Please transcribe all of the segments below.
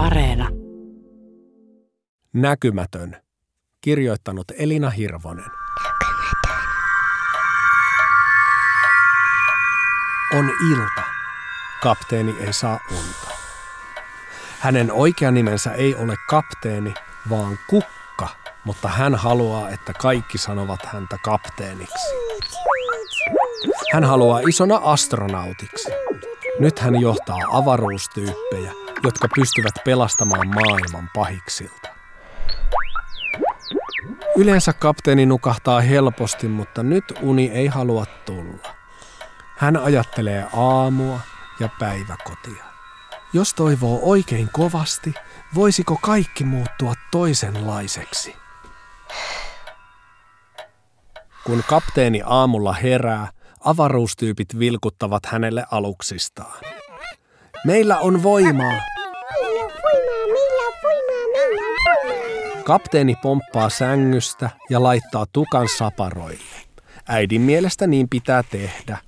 Areena. Näkymätön. Kirjoittanut Elina Hirvonen. On ilta. Kapteeni ei saa unta. Hänen oikea nimensä ei ole kapteeni, vaan kukka, mutta hän haluaa, että kaikki sanovat häntä kapteeniksi. Hän haluaa isona astronautiksi. Nyt hän johtaa avaruustyyppejä, jotka pystyvät pelastamaan maailman pahiksilta. Yleensä kapteeni nukahtaa helposti, mutta nyt uni ei halua tulla. Hän ajattelee aamua ja päiväkotia. Jos toivoo oikein kovasti, voisiko kaikki muuttua toisenlaiseksi? Kun kapteeni aamulla herää, avaruustyypit vilkuttavat hänelle aluksistaan. Meillä on voimaa! Kapteeni pomppaa sängystä ja laittaa tukan saparoille. Äidin mielestä niin pitää tehdä.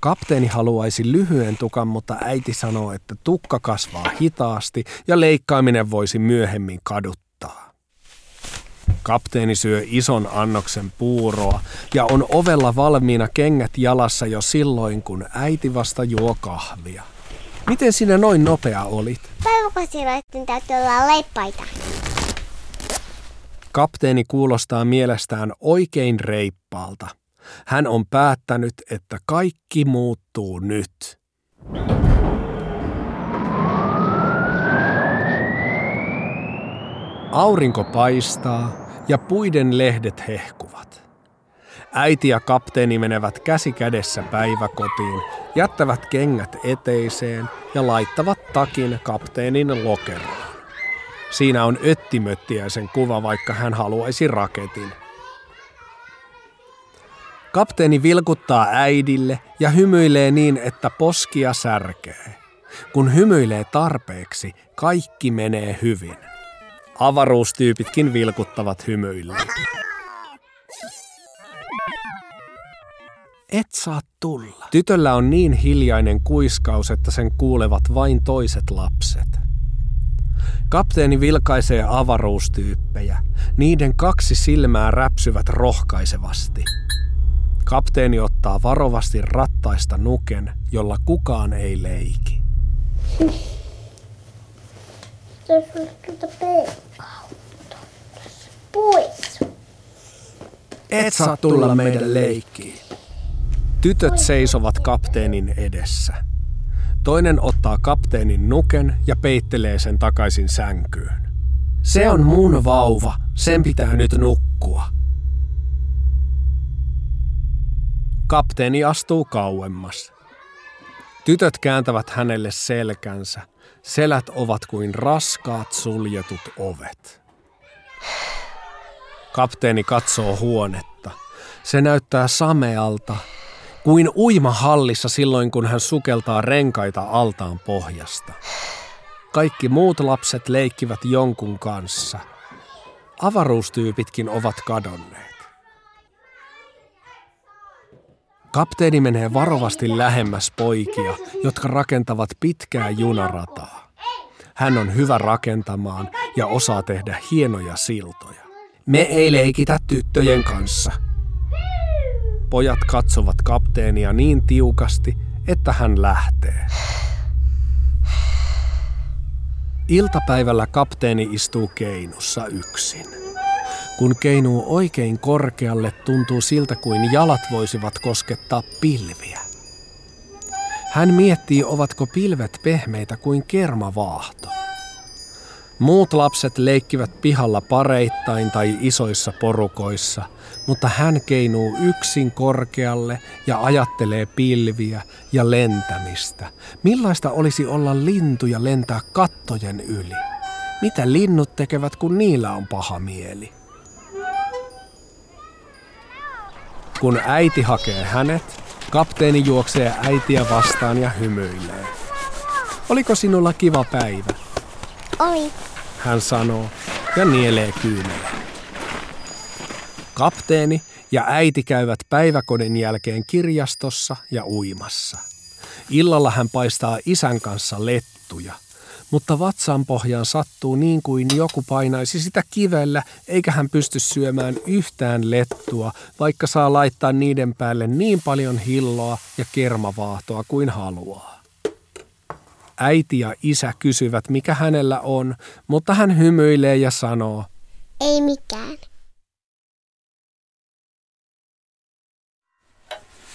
Kapteeni haluaisi lyhyen tukan, mutta äiti sanoo, että tukka kasvaa hitaasti ja leikkaaminen voisi myöhemmin kaduttaa. Kapteeni syö ison annoksen puuroa ja on ovella valmiina kengät jalassa jo silloin, kun äiti vasta juo kahvia. Miten sinä noin nopea olit? Päiväkosilaisten täytyy olla leippaita. Kapteeni kuulostaa mielestään oikein reippaalta. Hän on päättänyt, että kaikki muuttuu nyt. Aurinko paistaa ja puiden lehdet hehkuvat. Äiti ja kapteeni menevät käsi kädessä päiväkotiin, jättävät kengät eteiseen ja laittavat takin kapteenin lokeroon. Siinä on öttimöttiäisen kuva, vaikka hän haluaisi raketin. Kapteeni vilkuttaa äidille ja hymyilee niin, että poskia särkee. Kun hymyilee tarpeeksi, kaikki menee hyvin. Avaruustyypitkin vilkuttavat hymyille. Et saa tulla. Tytöllä on niin hiljainen kuiskaus, että sen kuulevat vain toiset lapset. Kapteeni vilkaisee avaruustyyppejä. Niiden kaksi silmää räpsyvät rohkaisevasti. Kapteeni ottaa varovasti rattaista nuken, jolla kukaan ei leiki. Pois. Et saa tulla meidän leikkiin. Tytöt seisovat kapteenin edessä. Toinen ottaa kapteenin nuken ja peittelee sen takaisin sänkyyn. Se on mun vauva, sen pitää nyt nukkua. Kapteeni astuu kauemmas. Tytöt kääntävät hänelle selkänsä. Selät ovat kuin raskaat suljetut ovet. Kapteeni katsoo huonetta. Se näyttää samealta, kuin uimahallissa silloin, kun hän sukeltaa renkaita altaan pohjasta. Kaikki muut lapset leikkivät jonkun kanssa. Avaruustyypitkin ovat kadonneet. Kapteeni menee varovasti lähemmäs poikia, jotka rakentavat pitkää junarataa. Hän on hyvä rakentamaan ja osaa tehdä hienoja siltoja. Me ei leikitä tyttöjen kanssa. Pojat katsovat kapteenia niin tiukasti, että hän lähtee. Iltapäivällä kapteeni istuu keinussa yksin. Kun keinuu oikein korkealle, tuntuu siltä kuin jalat voisivat koskettaa pilviä. Hän miettii, ovatko pilvet pehmeitä kuin kermavaahto. Muut lapset leikkivät pihalla pareittain tai isoissa porukoissa, mutta hän keinuu yksin korkealle ja ajattelee pilviä ja lentämistä. Millaista olisi olla lintu ja lentää kattojen yli? Mitä linnut tekevät, kun niillä on paha mieli? Kun äiti hakee hänet, kapteeni juoksee äitiä vastaan ja hymyilee. Oliko sinulla kiva päivä? Oli. Hän sanoo ja nielee kyynelen. Kapteeni ja äiti käyvät päiväkodin jälkeen kirjastossa ja uimassa. Illalla hän paistaa isän kanssa lettuja, mutta vatsan pohjaan sattuu niin kuin joku painaisi sitä kivellä, eikä hän pysty syömään yhtään lettua, vaikka saa laittaa niiden päälle niin paljon hilloa ja kermavaahtoa kuin haluaa. Äiti ja isä kysyvät, mikä hänellä on, mutta hän hymyilee ja sanoo, Ei mikään.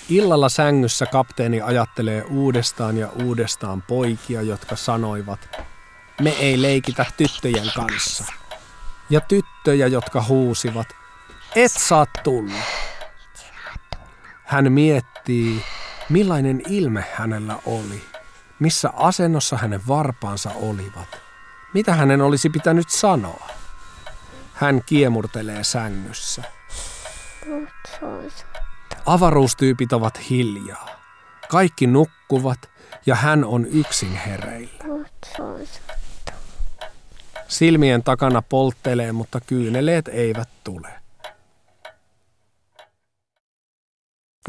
Illalla sängyssä kapteeni ajattelee uudestaan ja uudestaan poikia, jotka sanoivat, me ei leikitä tyttöjen kanssa. Ja tyttöjä, jotka huusivat, et saa tulla. Hän miettii, millainen ilme hänellä oli, missä asennossa hänen varpaansa olivat, mitä hänen olisi pitänyt sanoa. Hän kiemurtelee sängyssä. Avaruustyypit ovat hiljaa. Kaikki nukkuvat ja hän on yksin hereillä. Silmien takana polttelee, mutta kyyneleet eivät tule.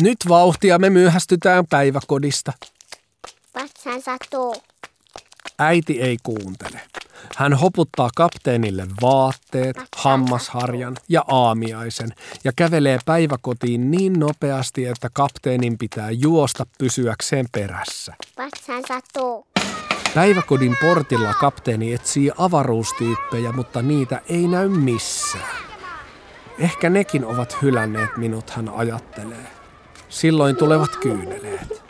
Nyt vauhtia me myöhästytään päiväkodista. Vatsaan sattuu. Äiti ei kuuntele. Hän hoputtaa kapteenille vaatteet, hammasharjan ja aamiaisen ja kävelee päiväkotiin niin nopeasti, että kapteenin pitää juosta pysyäkseen perässä. Vatsaan sattuu. Päiväkodin portilla kapteeni etsii avaruustyyppejä, mutta niitä ei näy missään. Ehkä nekin ovat hylänneet minut, hän ajattelee. Silloin tulevat kyyneleet.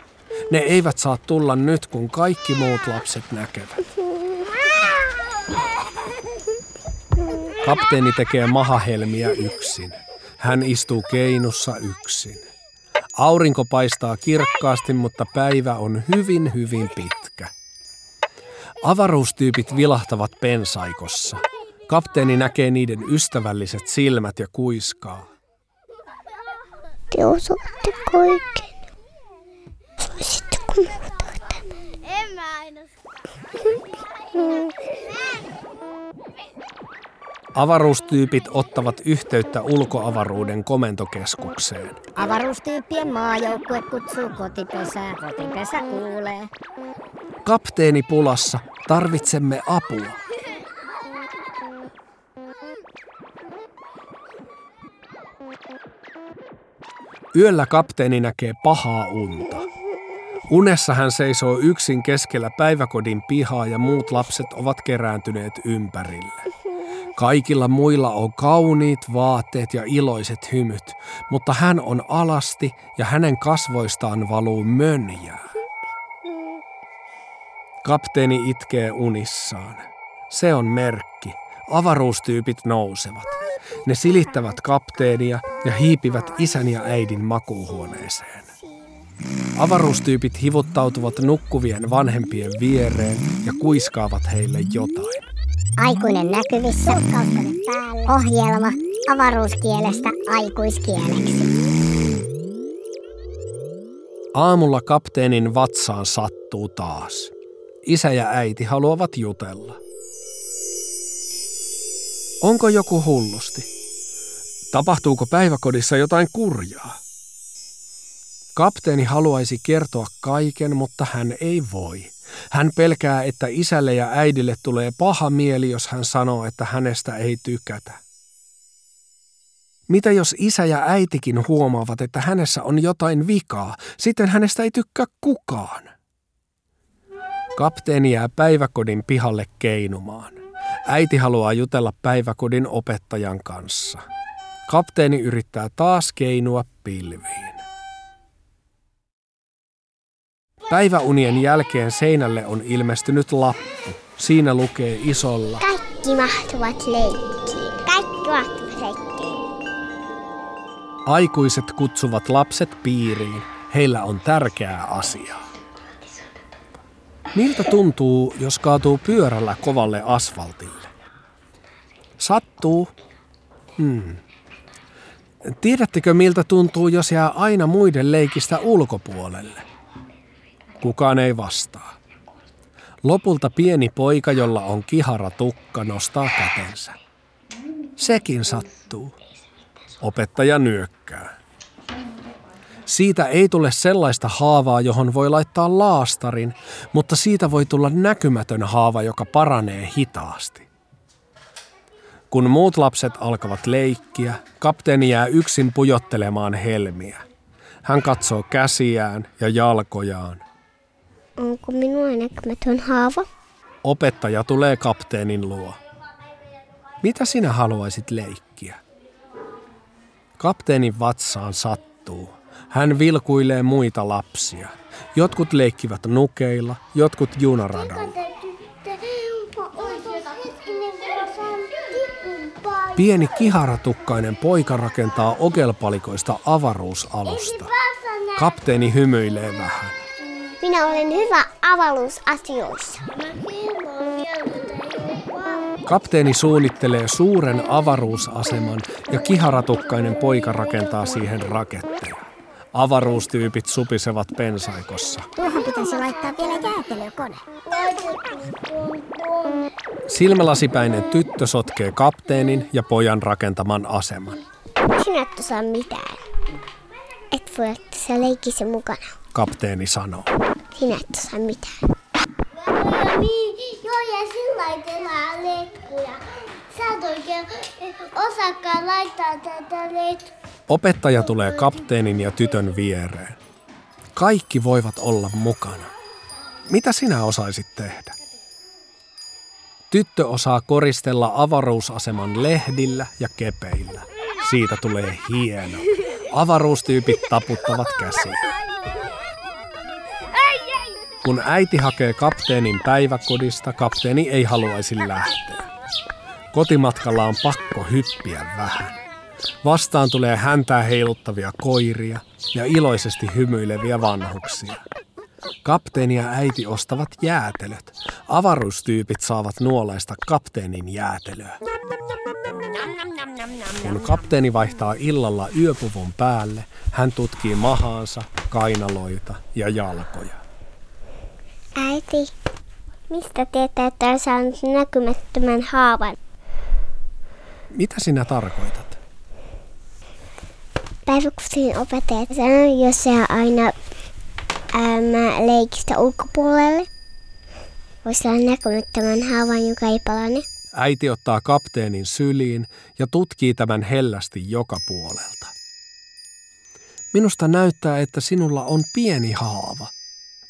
Ne eivät saa tulla nyt, kun kaikki muut lapset näkevät. Kapteeni tekee mahahelmiä yksin. Hän istuu keinussa yksin. Aurinko paistaa kirkkaasti, mutta päivä on hyvin, hyvin pitkä. Avaruustyypit vilahtavat pensaikossa. Kapteeni näkee niiden ystävälliset silmät ja kuiskaa. Te kaiken. Voisitteko muuttaa tämän? En mä aina. Avaruustyypit ottavat yhteyttä ulkoavaruuden komentokeskukseen. Avaruustyyppien maajoukkue kutsuu kotipesää. Kotipesä kuulee. Kapteeni pulassa, tarvitsemme apua. Yöllä kapteeni näkee pahaa unta. Unessa hän seisoo yksin keskellä päiväkodin pihaa ja muut lapset ovat kerääntyneet ympärille. Kaikilla muilla on kauniit vaatteet ja iloiset hymyt, mutta hän on alasti ja hänen kasvoistaan valuu mönjää. Kapteeni itkee unissaan. Se on merkki. Avaruustyypit nousevat. Ne silittävät kapteenia ja hiipivät isän ja äidin makuuhuoneeseen. Avaruustyypit hivuttautuvat nukkuvien vanhempien viereen ja kuiskaavat heille jotain. Aikuinen näkyvissä. Ohjelma avaruuskielestä aikuiskieleksi. Aamulla kapteenin vatsaan sattuu taas. Isä ja äiti haluavat jutella. Onko joku hullusti? Tapahtuuko päiväkodissa jotain kurjaa? Kapteeni haluaisi kertoa kaiken, mutta hän ei voi. Hän pelkää, että isälle ja äidille tulee paha mieli, jos hän sanoo, että hänestä ei tykätä. Mitä jos isä ja äitikin huomaavat, että hänessä on jotain vikaa, sitten hänestä ei tykkää kukaan? Kapteeni jää päiväkodin pihalle keinumaan. Äiti haluaa jutella päiväkodin opettajan kanssa. Kapteeni yrittää taas keinua pilviin. Päiväunien jälkeen seinälle on ilmestynyt lappu. Siinä lukee isolla Kaikki mahtuvat leikkiin. Kaikki mahtuvat leikkiin. Aikuiset kutsuvat lapset piiriin. Heillä on tärkeää asiaa. Miltä tuntuu, jos kaatuu pyörällä kovalle asfaltille? Sattuu. Hmm. Tiedättekö, miltä tuntuu, jos jää aina muiden leikistä ulkopuolelle? Kukaan ei vastaa. Lopulta pieni poika, jolla on kihara tukka, nostaa kätensä. Sekin sattuu. Opettaja nyökkää. Siitä ei tule sellaista haavaa, johon voi laittaa laastarin, mutta siitä voi tulla näkymätön haava, joka paranee hitaasti. Kun muut lapset alkavat leikkiä, kapteeni jää yksin pujottelemaan helmiä. Hän katsoo käsiään ja jalkojaan. Onko minulla näkymätön haava? Opettaja tulee kapteenin luo. Mitä sinä haluaisit leikkiä? Kapteenin vatsaan sattuu. Hän vilkuilee muita lapsia. Jotkut leikkivät nukeilla, jotkut junaradalla. Pieni kiharatukkainen poika rakentaa okelpalikoista avaruusalusta. Kapteeni hymyilee vähän. Minä olen hyvä avaruusasioissa. Kapteeni suunnittelee suuren avaruusaseman ja kiharatukkainen poika rakentaa siihen raketteja. Avaruustyypit supisevat pensaikossa. Tuohon pitäisi laittaa vielä jäätelökone. Silmälasipäinen tyttö sotkee kapteenin ja pojan rakentaman aseman. Sinä et osaa mitään. Et voi olla tässä leikissä mukana. Kapteeni sanoo. Sinä et mitään. Joo ja sillä laitellaan letkuja. Sä et oikein osaakaan laittaa tätä letkua. Opettaja tulee kapteenin ja tytön viereen. Kaikki voivat olla mukana. Mitä sinä osaisit tehdä? Tyttö osaa koristella avaruusaseman lehdillä ja kepeillä. Siitä tulee hieno. Avaruustyypit taputtavat käsiä. Kun äiti hakee kapteenin päiväkodista, kapteeni ei haluaisi lähteä. Kotimatkalla on pakko hyppiä vähän. Vastaan tulee häntää heiluttavia koiria ja iloisesti hymyileviä vanhuksia. Kapteeni ja äiti ostavat jäätelöt. Avaruustyypit saavat nuolaista kapteenin jäätelöä. Kun kapteeni vaihtaa illalla yöpuvun päälle, hän tutkii mahaansa, kainaloita ja jalkoja. Äiti, mistä tietää, että on saanut näkymättömän haavan? Mitä sinä tarkoitat? Päiväkodin opettaja sanoi, jos sä aina ää, leikistä ulkopuolelle, voisi olla näkymättömän haavan, joka ei palane. Äiti ottaa kapteenin syliin ja tutkii tämän hellästi joka puolelta. Minusta näyttää, että sinulla on pieni haava,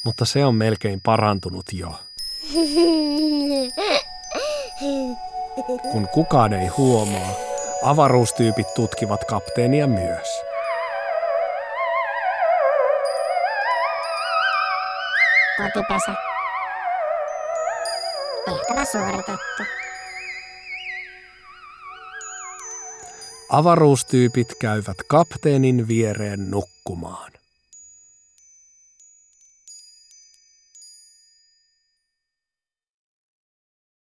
mutta se on melkein parantunut jo. Kun kukaan ei huomaa, avaruustyypit tutkivat kapteenia myös. Kotipesä. Tehtävä suoritettu. Avaruustyypit käyvät kapteenin viereen nukkumaan.